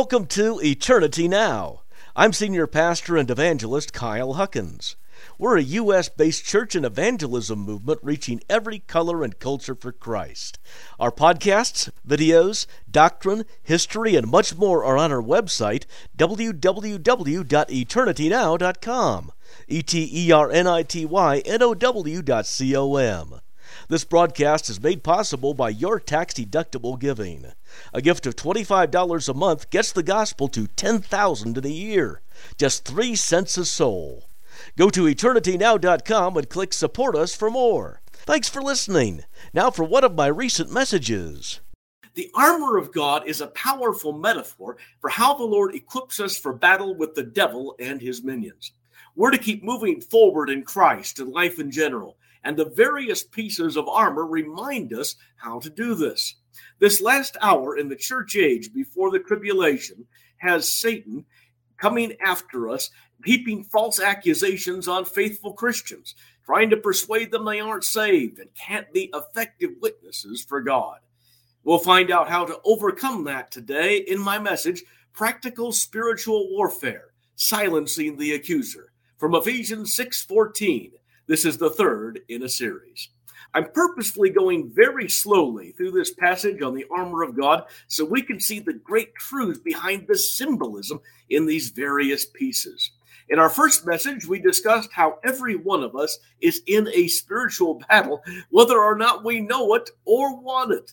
Welcome to Eternity Now. I'm Senior Pastor and Evangelist Kyle Huckins. We're a U.S. based church and evangelism movement reaching every color and culture for Christ. Our podcasts, videos, doctrine, history, and much more are on our website, www.eternitynow.com. E T E R N I T Y N O W dot C O M. This broadcast is made possible by your tax deductible giving. A gift of $25 a month gets the gospel to 10,000 in a year, just 3 cents a soul. Go to eternitynow.com and click support us for more. Thanks for listening. Now for one of my recent messages. The armor of God is a powerful metaphor for how the Lord equips us for battle with the devil and his minions. We're to keep moving forward in Christ and life in general and the various pieces of armor remind us how to do this. This last hour in the church age before the tribulation has Satan coming after us, heaping false accusations on faithful Christians, trying to persuade them they aren't saved and can't be effective witnesses for God. We'll find out how to overcome that today in my message, Practical Spiritual Warfare, Silencing the Accuser, from Ephesians 6:14. This is the third in a series. I'm purposefully going very slowly through this passage on the armor of God so we can see the great truth behind the symbolism in these various pieces. In our first message, we discussed how every one of us is in a spiritual battle, whether or not we know it or want it.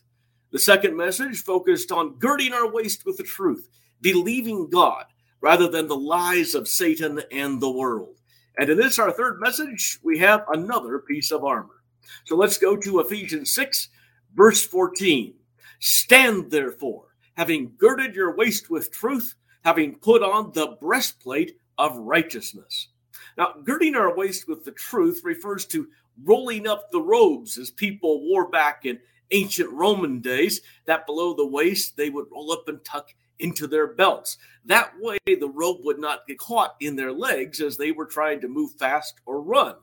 The second message focused on girding our waist with the truth, believing God rather than the lies of Satan and the world. And in this, our third message, we have another piece of armor. So let's go to Ephesians 6, verse 14. Stand therefore, having girded your waist with truth, having put on the breastplate of righteousness. Now, girding our waist with the truth refers to rolling up the robes as people wore back in ancient Roman days, that below the waist they would roll up and tuck into their belts. That way, the rope would not get caught in their legs as they were trying to move fast or run.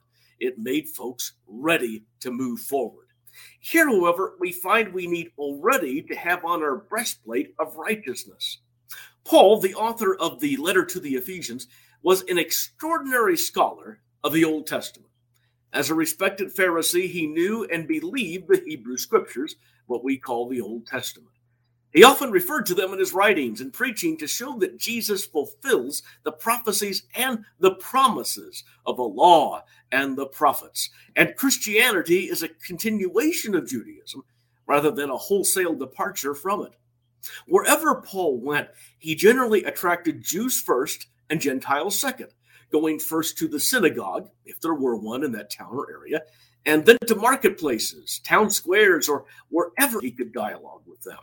It made folks ready to move forward. Here, however, we find we need already to have on our breastplate of righteousness. Paul, the author of the letter to the Ephesians, was an extraordinary scholar of the Old Testament. As a respected Pharisee, he knew and believed the Hebrew scriptures, what we call the Old Testament. He often referred to them in his writings and preaching to show that Jesus fulfills the prophecies and the promises of the law and the prophets. And Christianity is a continuation of Judaism rather than a wholesale departure from it. Wherever Paul went, he generally attracted Jews first and Gentiles second, going first to the synagogue, if there were one in that town or area, and then to marketplaces, town squares, or wherever he could dialogue with them.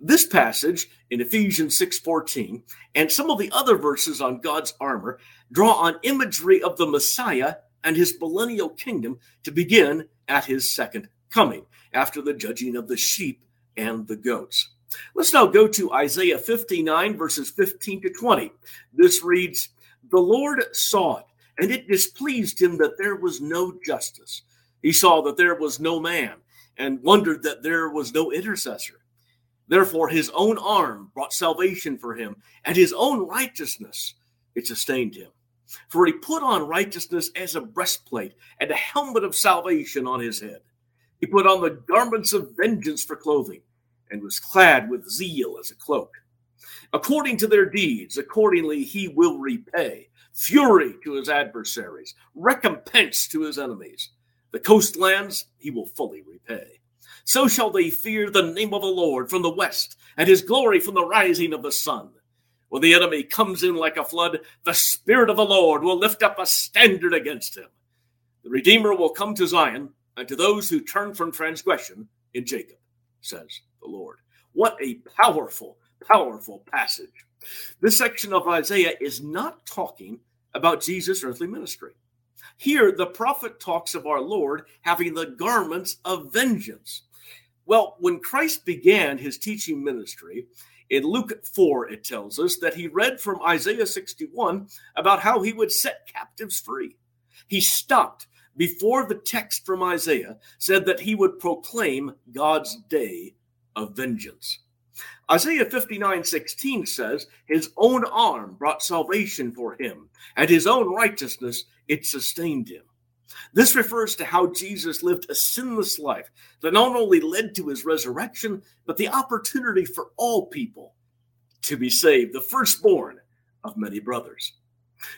This passage in Ephesians 6:14 and some of the other verses on God's armor draw on imagery of the Messiah and his millennial kingdom to begin at his second coming after the judging of the sheep and the goats. Let's now go to Isaiah 59 verses 15 to 20. This reads, "The Lord saw it, and it displeased him that there was no justice. He saw that there was no man and wondered that there was no intercessor." Therefore, his own arm brought salvation for him, and his own righteousness it sustained him. For he put on righteousness as a breastplate, and a helmet of salvation on his head. He put on the garments of vengeance for clothing, and was clad with zeal as a cloak. According to their deeds, accordingly he will repay fury to his adversaries, recompense to his enemies. The coastlands he will fully repay. So shall they fear the name of the Lord from the west, and his glory from the rising of the sun. When the enemy comes in like a flood, the Spirit of the Lord will lift up a standard against him. The Redeemer will come to Zion, and to those who turn from transgression in Jacob, says the Lord. What a powerful, powerful passage. This section of Isaiah is not talking about Jesus' earthly ministry. Here, the prophet talks of our Lord having the garments of vengeance. Well, when Christ began his teaching ministry, in Luke 4, it tells us that he read from Isaiah 61 about how he would set captives free. He stopped before the text from Isaiah said that he would proclaim God's day of vengeance. Isaiah 59 16 says, His own arm brought salvation for him, and his own righteousness it sustained him. This refers to how Jesus lived a sinless life that not only led to his resurrection, but the opportunity for all people to be saved, the firstborn of many brothers.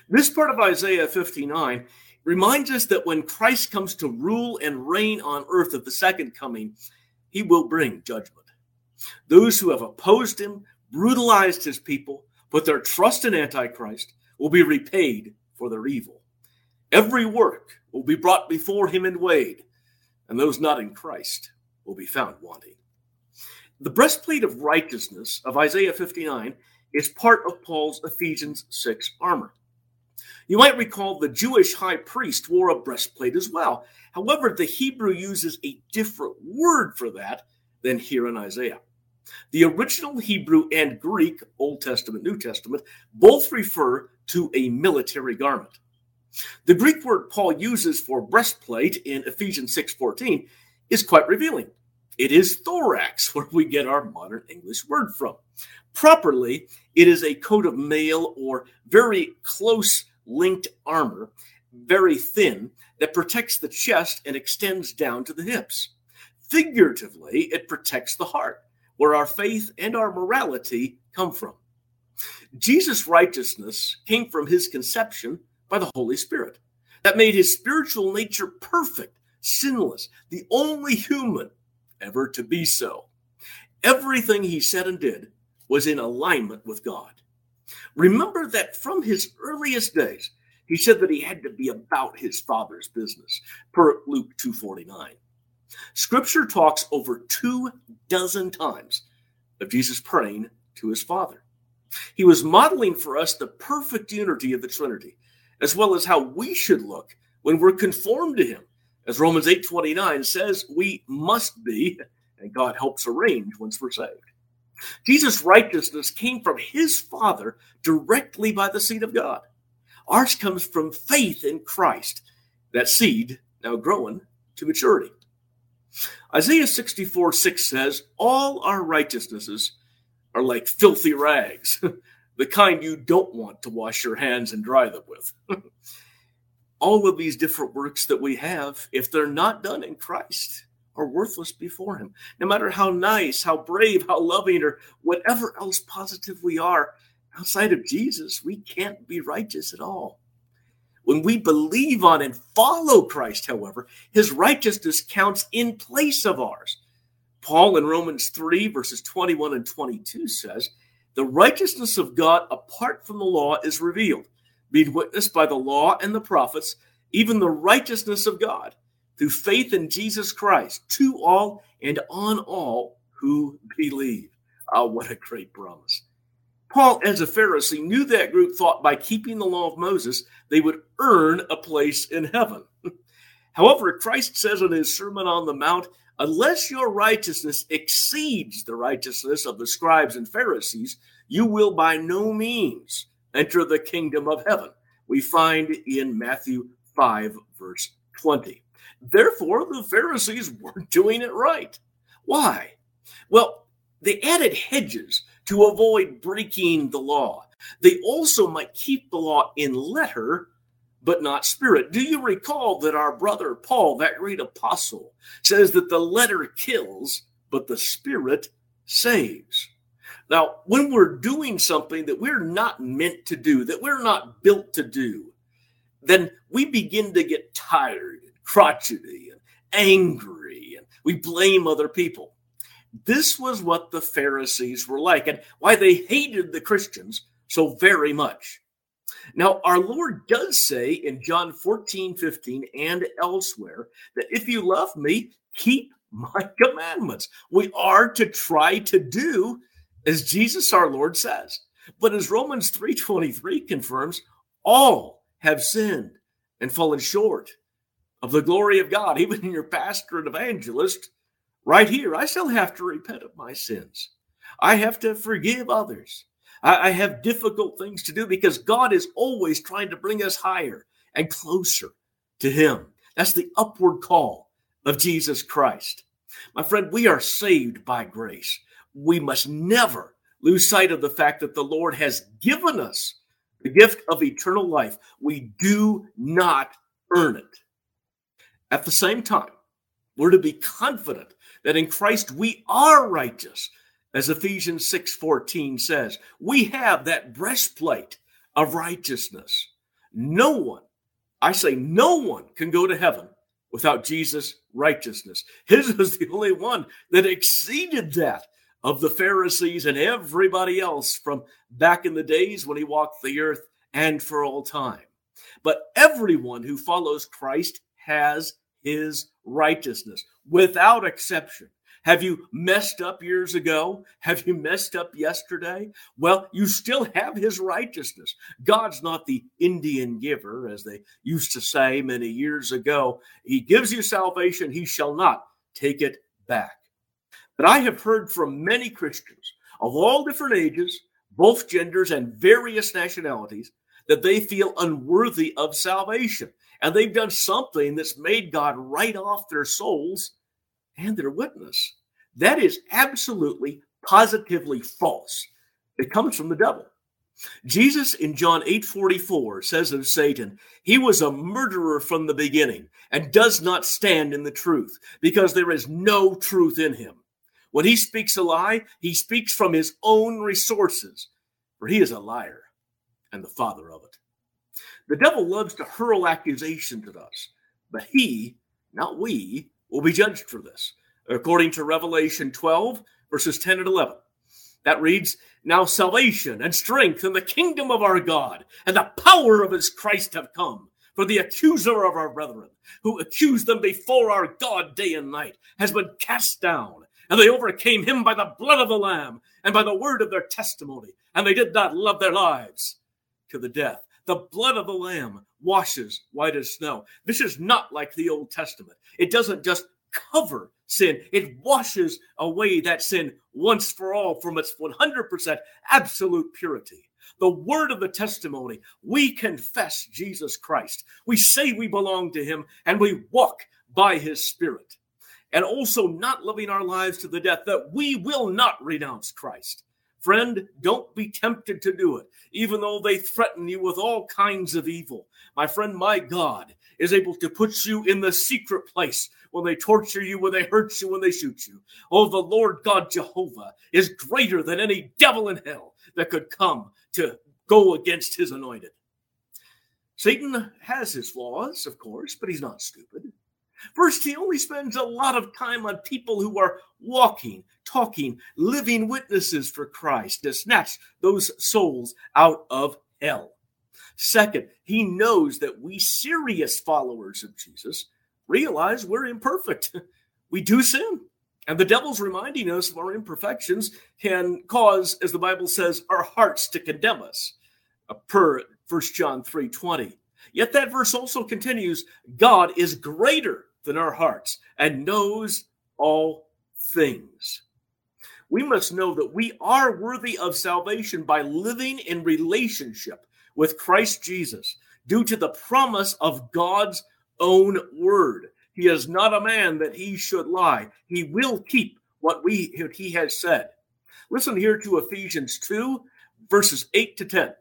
This part of Isaiah 59 reminds us that when Christ comes to rule and reign on earth at the second coming, he will bring judgment. Those who have opposed him, brutalized his people, put their trust in Antichrist, will be repaid for their evil. Every work will be brought before him and weighed, and those not in Christ will be found wanting. The breastplate of righteousness of Isaiah 59 is part of Paul's Ephesians 6 armor. You might recall the Jewish high priest wore a breastplate as well. However, the Hebrew uses a different word for that than here in Isaiah. The original Hebrew and Greek, Old Testament, New Testament, both refer to a military garment. The Greek word Paul uses for breastplate in Ephesians 6:14 is quite revealing. It is thorax, where we get our modern English word from. Properly, it is a coat of mail or very close linked armor, very thin, that protects the chest and extends down to the hips. Figuratively, it protects the heart, where our faith and our morality come from. Jesus' righteousness came from his conception by the Holy Spirit. That made his spiritual nature perfect, sinless, the only human ever to be so. Everything he said and did was in alignment with God. Remember that from his earliest days, he said that he had to be about his father's business, per Luke 249. Scripture talks over two dozen times of Jesus praying to his Father. He was modeling for us the perfect unity of the Trinity, as well as how we should look when we're conformed to him. As Romans 8:29 says, we must be, and God helps arrange once we're saved. Jesus' righteousness came from his Father directly by the seed of God. Ours comes from faith in Christ, that seed now growing to maturity. Isaiah 64 6 says, All our righteousnesses are like filthy rags, the kind you don't want to wash your hands and dry them with. All of these different works that we have, if they're not done in Christ, are worthless before Him. No matter how nice, how brave, how loving, or whatever else positive we are, outside of Jesus, we can't be righteous at all. When we believe on and follow Christ, however, his righteousness counts in place of ours. Paul in Romans 3, verses 21 and 22 says, The righteousness of God apart from the law is revealed, being witnessed by the law and the prophets, even the righteousness of God through faith in Jesus Christ to all and on all who believe. Oh, what a great promise. Paul, as a Pharisee, knew that group thought by keeping the law of Moses, they would earn a place in heaven. However, Christ says in his Sermon on the Mount, unless your righteousness exceeds the righteousness of the scribes and Pharisees, you will by no means enter the kingdom of heaven. We find in Matthew 5, verse 20. Therefore, the Pharisees weren't doing it right. Why? Well, they added hedges to avoid breaking the law. They also might keep the law in letter, but not spirit. Do you recall that our brother Paul, that great apostle, says that the letter kills, but the spirit saves? Now, when we're doing something that we're not meant to do, that we're not built to do, then we begin to get tired, and crotchety, and angry, and we blame other people. This was what the Pharisees were like and why they hated the Christians so very much. Now, our Lord does say in John 14, 15, and elsewhere that if you love me, keep my commandments. We are to try to do as Jesus our Lord says. But as Romans 3:23 confirms, all have sinned and fallen short of the glory of God. Even your pastor and evangelist right here, I still have to repent of my sins. I have to forgive others. I, I have difficult things to do because God is always trying to bring us higher and closer to Him. That's the upward call of Jesus Christ. My friend, we are saved by grace. we must never lose sight of the fact that the Lord has given us the gift of eternal life. We do not earn it. At the same time, we're to be confident that in Christ we are righteous. As Ephesians 6:14 says, we have that breastplate of righteousness. No one, I say no one can go to heaven without Jesus' righteousness. His was the only one that exceeded that of the Pharisees and everybody else from back in the days when he walked the earth and for all time. But everyone who follows Christ has his righteousness without exception. Have you messed up years ago? Have you messed up yesterday? Well, you still have his righteousness. God's not the Indian giver, as they used to say many years ago. He gives you salvation, he shall not take it back. But I have heard from many Christians of all different ages, both genders, and various nationalities that they feel unworthy of salvation. And they've done something that's made God write off their souls and their witness. That is absolutely, positively false. It comes from the devil. Jesus in John 8 44 says of Satan, he was a murderer from the beginning and does not stand in the truth because there is no truth in him. When he speaks a lie, he speaks from his own resources, for he is a liar and the father of it. The devil loves to hurl accusations at us, but he, not we, will be judged for this, according to Revelation 12, verses 10 and 11. That reads, Now salvation and strength and the kingdom of our God and the power of his Christ have come. For the accuser of our brethren, who accused them before our God day and night, has been cast down, and they overcame him by the blood of the Lamb and by the word of their testimony, and they did not love their lives to the death. The blood of the Lamb washes white as snow. This is not like the Old Testament. It doesn't just cover sin, it washes away that sin once for all from its 100% absolute purity. The word of the testimony, we confess Jesus Christ. We say we belong to him and we walk by his spirit. And also not living our lives to the death that we will not renounce Christ. Friend, don't be tempted to do it, even though they threaten you with all kinds of evil. My friend, my God is able to put you in the secret place when they torture you, when they hurt you, when they shoot you. Oh, the Lord God Jehovah is greater than any devil in hell that could come to go against his anointed. Satan has his flaws, of course, but he's not stupid. First, he only spends a lot of time on people who are walking, talking, living witnesses for Christ to snatch those souls out of hell. Second, he knows that we serious followers of Jesus realize we're imperfect. We do sin. And the devil's reminding us of our imperfections can cause, as the Bible says, our hearts to condemn us, uh, per 1 John 3 20. Yet that verse also continues God is greater than our hearts and knows all things. We must know that we are worthy of salvation by living in relationship with Christ Jesus due to the promise of God's own word. He is not a man that he should lie. He will keep what we what he has said. Listen here to Ephesians 2 verses 8 to 10.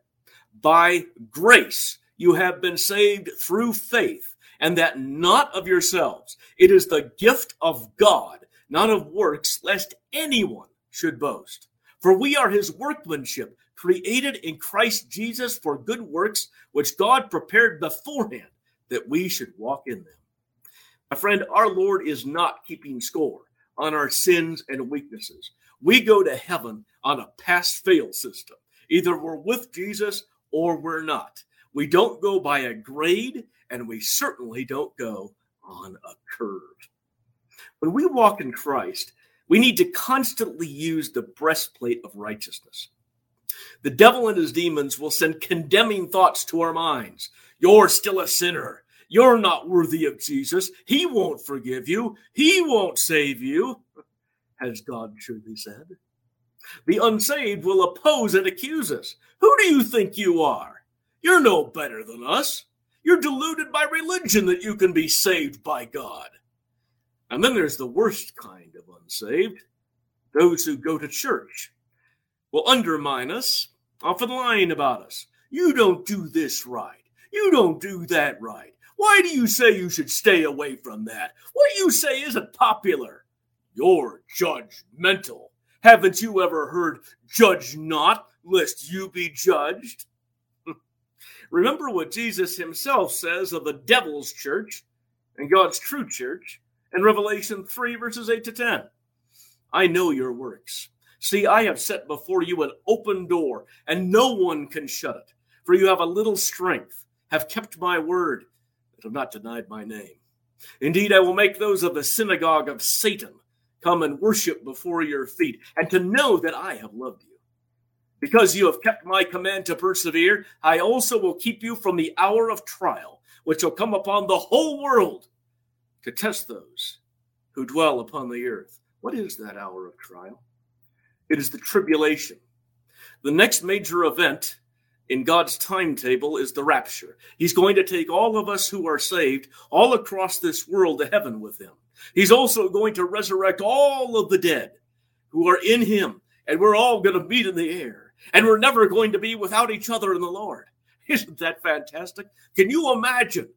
By grace you have been saved through faith and that not of yourselves. It is the gift of God, not of works, lest anyone should boast. For we are his workmanship, created in Christ Jesus for good works, which God prepared beforehand that we should walk in them. My friend, our Lord is not keeping score on our sins and weaknesses. We go to heaven on a pass fail system. Either we're with Jesus or we're not. We don't go by a grade and we certainly don't go on a curve. When we walk in Christ, we need to constantly use the breastplate of righteousness. The devil and his demons will send condemning thoughts to our minds. You're still a sinner. You're not worthy of Jesus. He won't forgive you. He won't save you, has God truly said. The unsaved will oppose and accuse us. Who do you think you are? You're no better than us. You're deluded by religion that you can be saved by God. And then there's the worst kind of unsaved Those who go to church will undermine us, often lying about us. You don't do this right. You don't do that right. Why do you say you should stay away from that? What you say isn't popular. You're judgmental. Haven't you ever heard, judge not, lest you be judged? Remember what Jesus himself says of the devil's church and God's true church in Revelation 3, verses 8 to 10. I know your works. See, I have set before you an open door, and no one can shut it. For you have a little strength, have kept my word, and have not denied my name. Indeed, I will make those of the synagogue of Satan come and worship before your feet, and to know that I have loved you. Because you have kept my command to persevere, I also will keep you from the hour of trial, which will come upon the whole world to test those who dwell upon the earth. What is that hour of trial? It is the tribulation. The next major event in God's timetable is the rapture. He's going to take all of us who are saved all across this world to heaven with him. He's also going to resurrect all of the dead who are in him, and we're all going to meet in the air, and we're never going to be without each other in the Lord. Isn't that fantastic? Can you imagine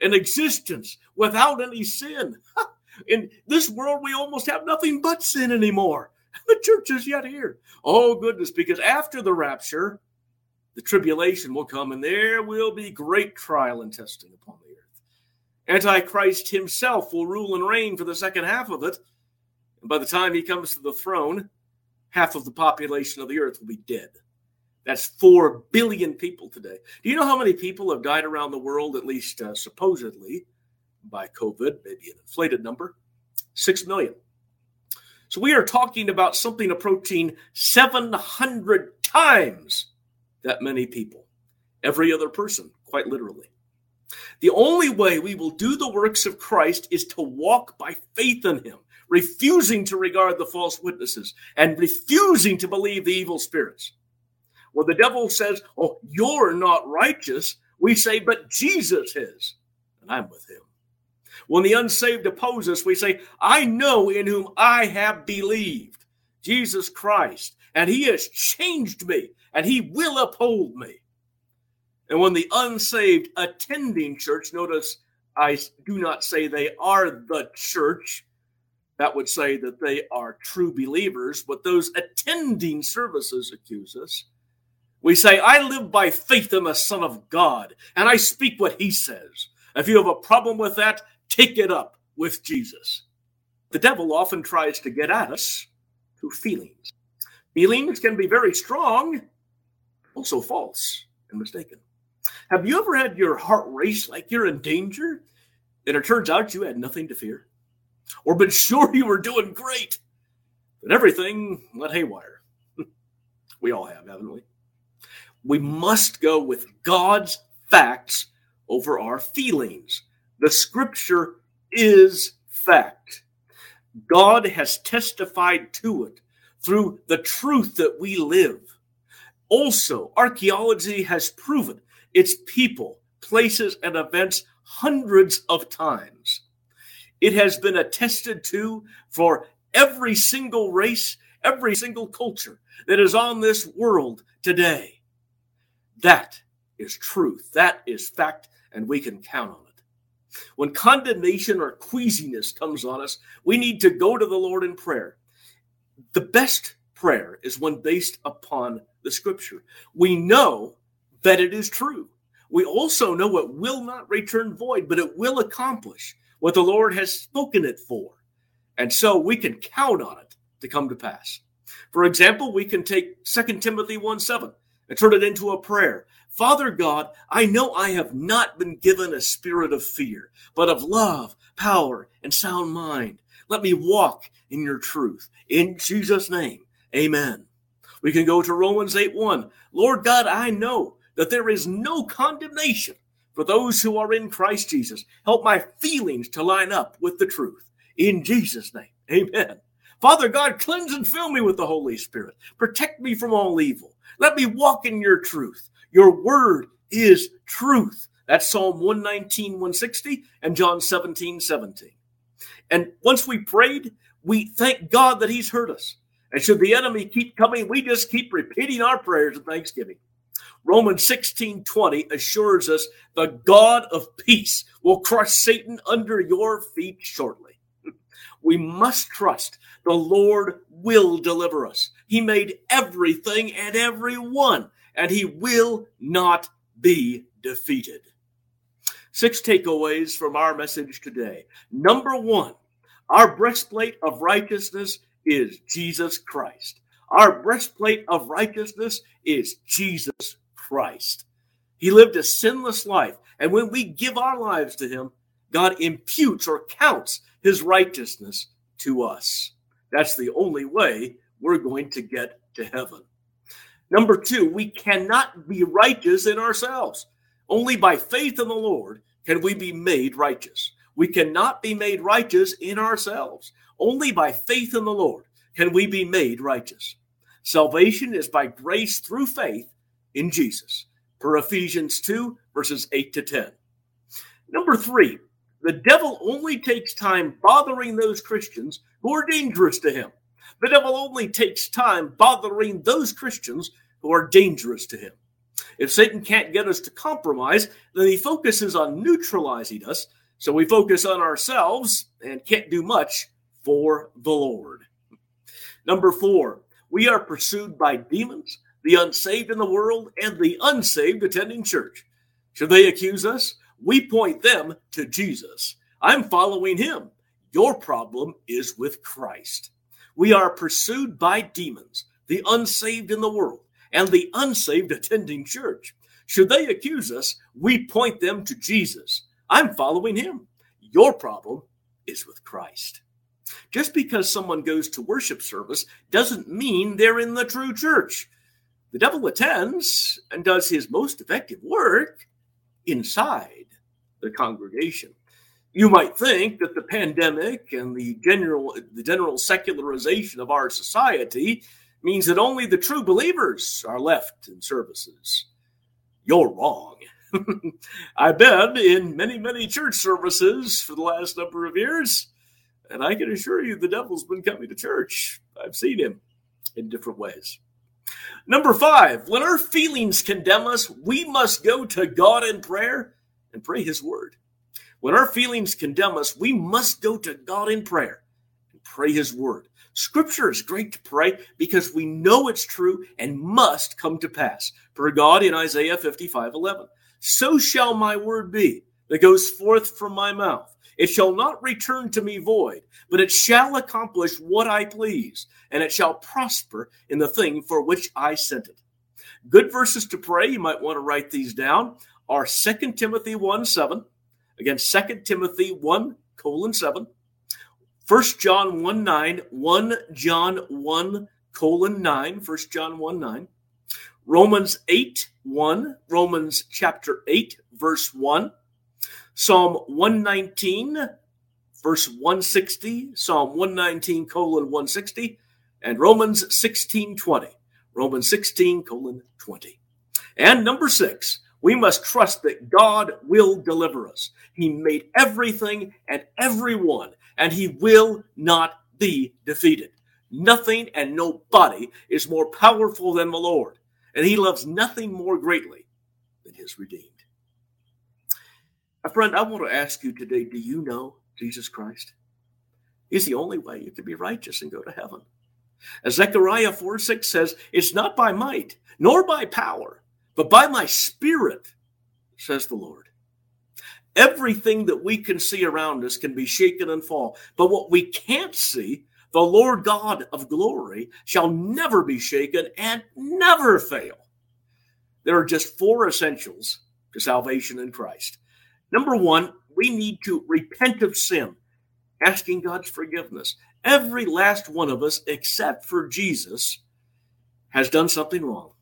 an existence without any sin? In this world, we almost have nothing but sin anymore. The church is yet here. Oh, goodness, because after the rapture, the tribulation will come, and there will be great trial and testing upon the earth. Antichrist himself will rule and reign for the second half of it. And by the time he comes to the throne, half of the population of the earth will be dead. That's 4 billion people today. Do you know how many people have died around the world, at least uh, supposedly, by COVID? Maybe an inflated number 6 million. So we are talking about something approaching 700 times that many people. Every other person, quite literally. The only way we will do the works of Christ is to walk by faith in him, refusing to regard the false witnesses and refusing to believe the evil spirits. When the devil says, Oh, you're not righteous, we say, But Jesus is, and I'm with him. When the unsaved oppose us, we say, I know in whom I have believed, Jesus Christ, and he has changed me, and he will uphold me. And when the unsaved attending church, notice I do not say they are the church, that would say that they are true believers, but those attending services accuse us. We say, I live by faith in the Son of God, and I speak what he says. If you have a problem with that, take it up with Jesus. The devil often tries to get at us through feelings. Feelings can be very strong, also false and mistaken. Have you ever had your heart race like you're in danger and it turns out you had nothing to fear? Or been sure you were doing great, but everything went haywire? we all have, haven't we? We must go with God's facts over our feelings. The scripture is fact. God has testified to it through the truth that we live. Also, archaeology has proven its people, places, and events hundreds of times. It has been attested to for every single race, every single culture that is on this world today. That is truth. That is fact, and we can count on it. When condemnation or queasiness comes on us, we need to go to the Lord in prayer. The best prayer is one based upon the scripture. We know that it is true. We also know it will not return void, but it will accomplish what the Lord has spoken it for. And so we can count on it to come to pass. For example, we can take 2 Timothy 1 7 and turn it into a prayer. Father God, I know I have not been given a spirit of fear, but of love, power, and sound mind. Let me walk in your truth. In Jesus' name, amen. We can go to Romans 8 1. Lord God, I know that there is no condemnation for those who are in Christ Jesus. Help my feelings to line up with the truth. In Jesus' name, amen. Father God, cleanse and fill me with the Holy Spirit. Protect me from all evil. Let me walk in your truth. Your word is truth. That's Psalm 119, 160 and John 17, 17. And once we prayed, we thank God that He's heard us. And should the enemy keep coming, we just keep repeating our prayers of thanksgiving. Romans 16 20 assures us the God of peace will crush Satan under your feet shortly. We must trust the Lord will deliver us. He made everything and everyone, and he will not be defeated. Six takeaways from our message today. Number one, our breastplate of righteousness is Jesus Christ. Our breastplate of righteousness is Jesus Christ. He lived a sinless life. And when we give our lives to him, God imputes or counts his righteousness to us. That's the only way we're going to get to heaven. Number two, we cannot be righteous in ourselves. Only by faith in the Lord can we be made righteous. We cannot be made righteous in ourselves. Only by faith in the Lord can we be made righteous. Salvation is by grace through faith in Jesus, per Ephesians 2, verses 8 to 10. Number three, the devil only takes time bothering those Christians who are dangerous to him. The devil only takes time bothering those Christians who are dangerous to him. If Satan can't get us to compromise, then he focuses on neutralizing us. So we focus on ourselves and can't do much for the Lord. Number four, we are pursued by demons, the unsaved in the world, and the unsaved attending church. Should they accuse us? We point them to Jesus. I'm following him. Your problem is with Christ. We are pursued by demons, the unsaved in the world, and the unsaved attending church. Should they accuse us, we point them to Jesus. I'm following him. Your problem is with Christ. Just because someone goes to worship service doesn't mean they're in the true church. The devil attends and does his most effective work inside the congregation. You might think that the pandemic and the general the general secularization of our society means that only the true believers are left in services. You're wrong. I've been in many, many church services for the last number of years, and I can assure you the devil's been coming to church. I've seen him in different ways. Number five, when our feelings condemn us, we must go to God in prayer and pray His word. When our feelings condemn us, we must go to God in prayer and pray His word. Scripture is great to pray because we know it's true and must come to pass. For God in Isaiah 55 11, so shall my word be that goes forth from my mouth. It shall not return to me void, but it shall accomplish what I please, and it shall prosper in the thing for which I sent it. Good verses to pray, you might want to write these down, are 2 Timothy 1 7. Again, 2 Timothy 1 colon 7. 1 John 1 9, 1 John 1 colon 9, 1 John 1 9. Romans 8 1, Romans chapter 8, verse 1. Psalm 119, verse 160, Psalm 119, colon 160, and Romans 16 20. Romans 16, colon 20. And number six, we must trust that God will deliver us. He made everything and everyone, and He will not be defeated. Nothing and nobody is more powerful than the Lord, and He loves nothing more greatly than His redeemed. My friend, I want to ask you today do you know Jesus Christ? He's the only way you can be righteous and go to heaven. As Zechariah 4 6 says, it's not by might nor by power but by my spirit, says the Lord. Everything that we can see around us can be shaken and fall. But what we can't see, the Lord God of glory shall never be shaken and never fail. There are just four essentials to salvation in Christ. Number one, we need to repent of sin, asking God's forgiveness. Every last one of us, except for Jesus, has done something wrong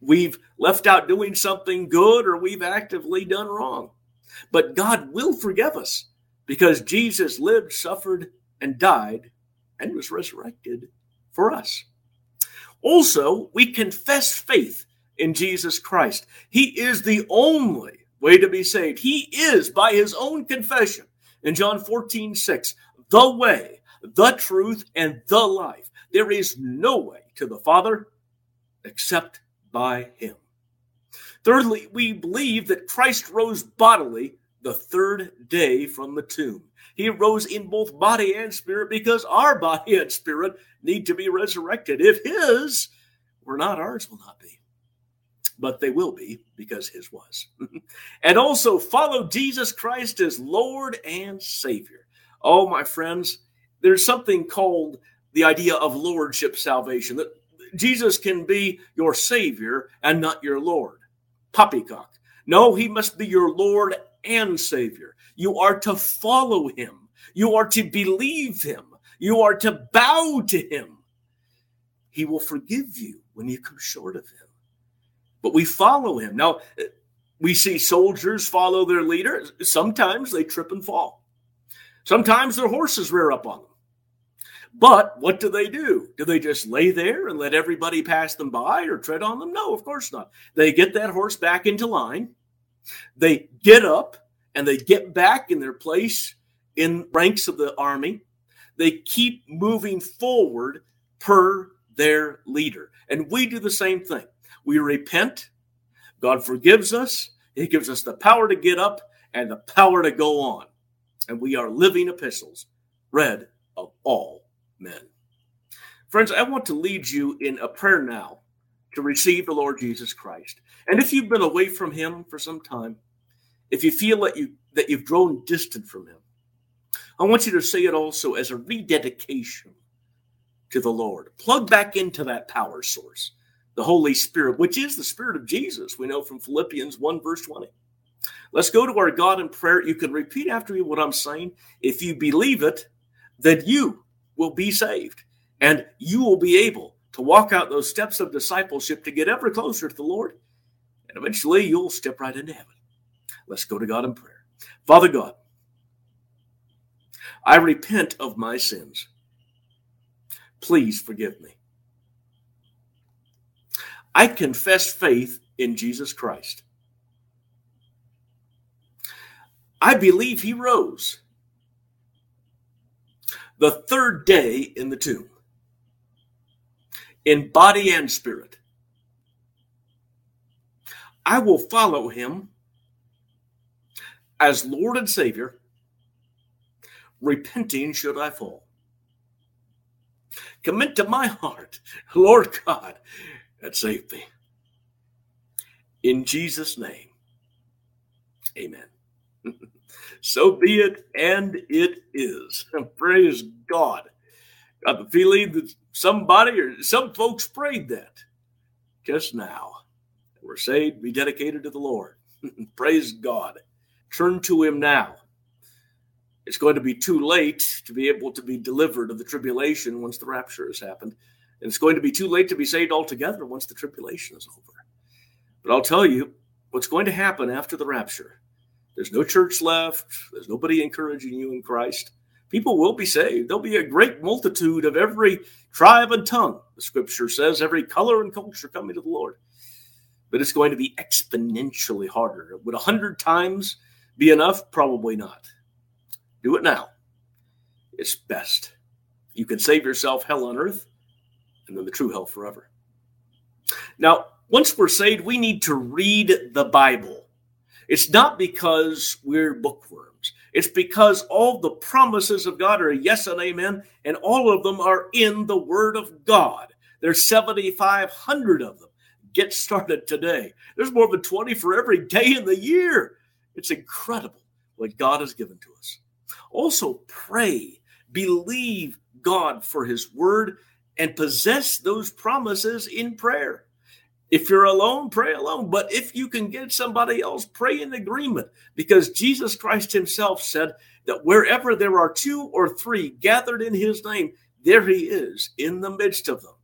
we've left out doing something good or we've actively done wrong. But God will forgive us because Jesus lived, suffered, and died and was resurrected for us. Also, we confess faith in Jesus Christ. He is the only way to be saved. He is, by his own confession in John 14, 6, the way, the truth, and the life. There is no way to the Father except by him. Thirdly, we believe that Christ rose bodily the third day from the tomb. He rose in both body and spirit because our body and spirit need to be resurrected. If his were not, ours will not be. But they will be because his was. and also follow Jesus Christ as Lord and Savior. Oh, my friends, there's something called the idea of lordship salvation that Jesus can be your Savior and not your Lord. Poppycock. No, he must be your Lord and Savior. You are to follow him. You are to believe him. You are to bow to him. He will forgive you when you come short of him. But we follow him. Now, we see soldiers follow their leader. Sometimes they trip and fall. Sometimes their horses rear up on them. But what do they do? Do they just lay there and let everybody pass them by or tread on them? No, of course not. They get that horse back into line. They get up and they get back in their place in ranks of the army. They keep moving forward per their leader. And we do the same thing. We repent. God forgives us. He gives us the power to get up and the power to go on. And we are living epistles read of all men. Friends, I want to lead you in a prayer now to receive the Lord Jesus Christ. And if you've been away from him for some time, if you feel that you that you've grown distant from him, I want you to say it also as a rededication to the Lord. Plug back into that power source, the Holy Spirit, which is the Spirit of Jesus. We know from Philippians 1, verse 20. Let's go to our God in prayer. You can repeat after me what I'm saying. If you believe it, that you will be saved and you will be able to walk out those steps of discipleship to get ever closer to the Lord. And eventually you'll step right into heaven. Let's go to God in prayer. Father God, I repent of my sins. Please forgive me. I confess faith in Jesus Christ. I believe he rose the third day in the tomb, in body and spirit. I will follow him as Lord and Savior, repenting should I fall. Commit to my heart, Lord God, save me. In Jesus' name, amen. so be it, and it is. Praise God. Got the feeling that somebody or some folks prayed that just now. We're saved, be dedicated to the Lord. Praise God. Turn to Him now. It's going to be too late to be able to be delivered of the tribulation once the rapture has happened. And it's going to be too late to be saved altogether once the tribulation is over. But I'll tell you what's going to happen after the rapture there's no church left. There's nobody encouraging you in Christ. People will be saved. There'll be a great multitude of every tribe and tongue, the scripture says, every color and culture coming to the Lord. But it's going to be exponentially harder. Would a hundred times be enough? Probably not. Do it now. It's best. You can save yourself hell on earth and then the true hell forever. Now, once we're saved, we need to read the Bible. It's not because we're bookworms. It's because all the promises of God are yes and amen, and all of them are in the Word of God. There's 7,500 of them. Get started today. There's more than 20 for every day in the year. It's incredible what God has given to us. Also, pray, believe God for His Word, and possess those promises in prayer. If you're alone, pray alone. But if you can get somebody else, pray in agreement because Jesus Christ himself said that wherever there are two or three gathered in his name, there he is in the midst of them.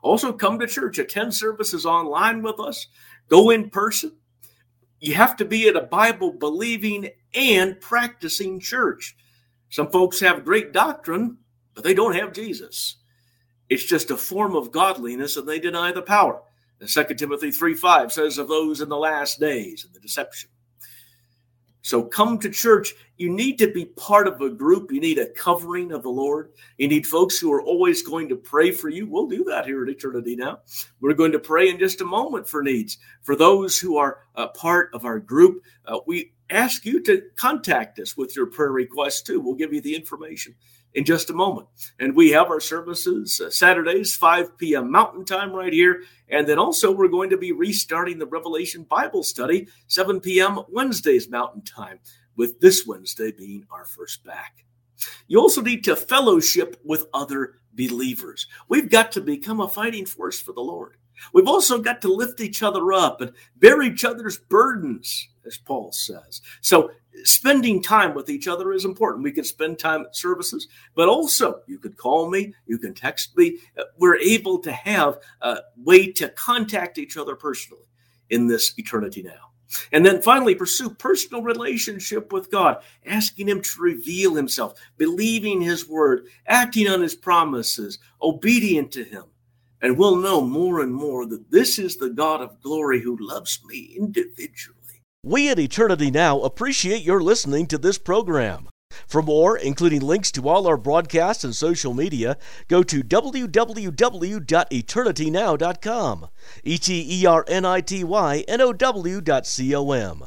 Also, come to church, attend services online with us, go in person. You have to be at a Bible believing and practicing church. Some folks have great doctrine, but they don't have Jesus. It's just a form of godliness and they deny the power. And 2 Timothy 3 5 says of those in the last days and the deception. So come to church. You need to be part of a group. You need a covering of the Lord. You need folks who are always going to pray for you. We'll do that here at Eternity Now. We're going to pray in just a moment for needs. For those who are a part of our group, uh, we ask you to contact us with your prayer requests too. We'll give you the information in just a moment. And we have our services uh, Saturdays, 5 p.m. Mountain Time right here. And then also, we're going to be restarting the Revelation Bible study, 7 p.m. Wednesdays Mountain Time, with this Wednesday being our first back. You also need to fellowship with other believers. We've got to become a fighting force for the Lord. We've also got to lift each other up and bear each other's burdens, as Paul says. So spending time with each other is important. We can spend time at services, but also you could call me, you can text me. Uh, we're able to have a way to contact each other personally in this eternity now. And then finally, pursue personal relationship with God, asking Him to reveal Himself, believing His word, acting on His promises, obedient to Him. And we'll know more and more that this is the God of glory who loves me individually. We at Eternity Now appreciate your listening to this program. For more, including links to all our broadcasts and social media, go to www.eternitynow.com. E T E R N I T Y N O W.com.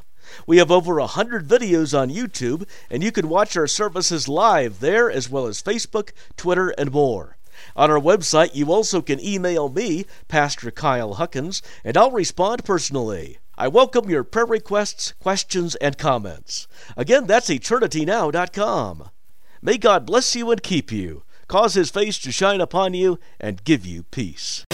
We have over a hundred videos on YouTube, and you can watch our services live there as well as Facebook, Twitter, and more. On our website, you also can email me, Pastor Kyle Huckins, and I'll respond personally. I welcome your prayer requests, questions, and comments. Again, that's eternitynow.com. May God bless you and keep you, cause his face to shine upon you, and give you peace.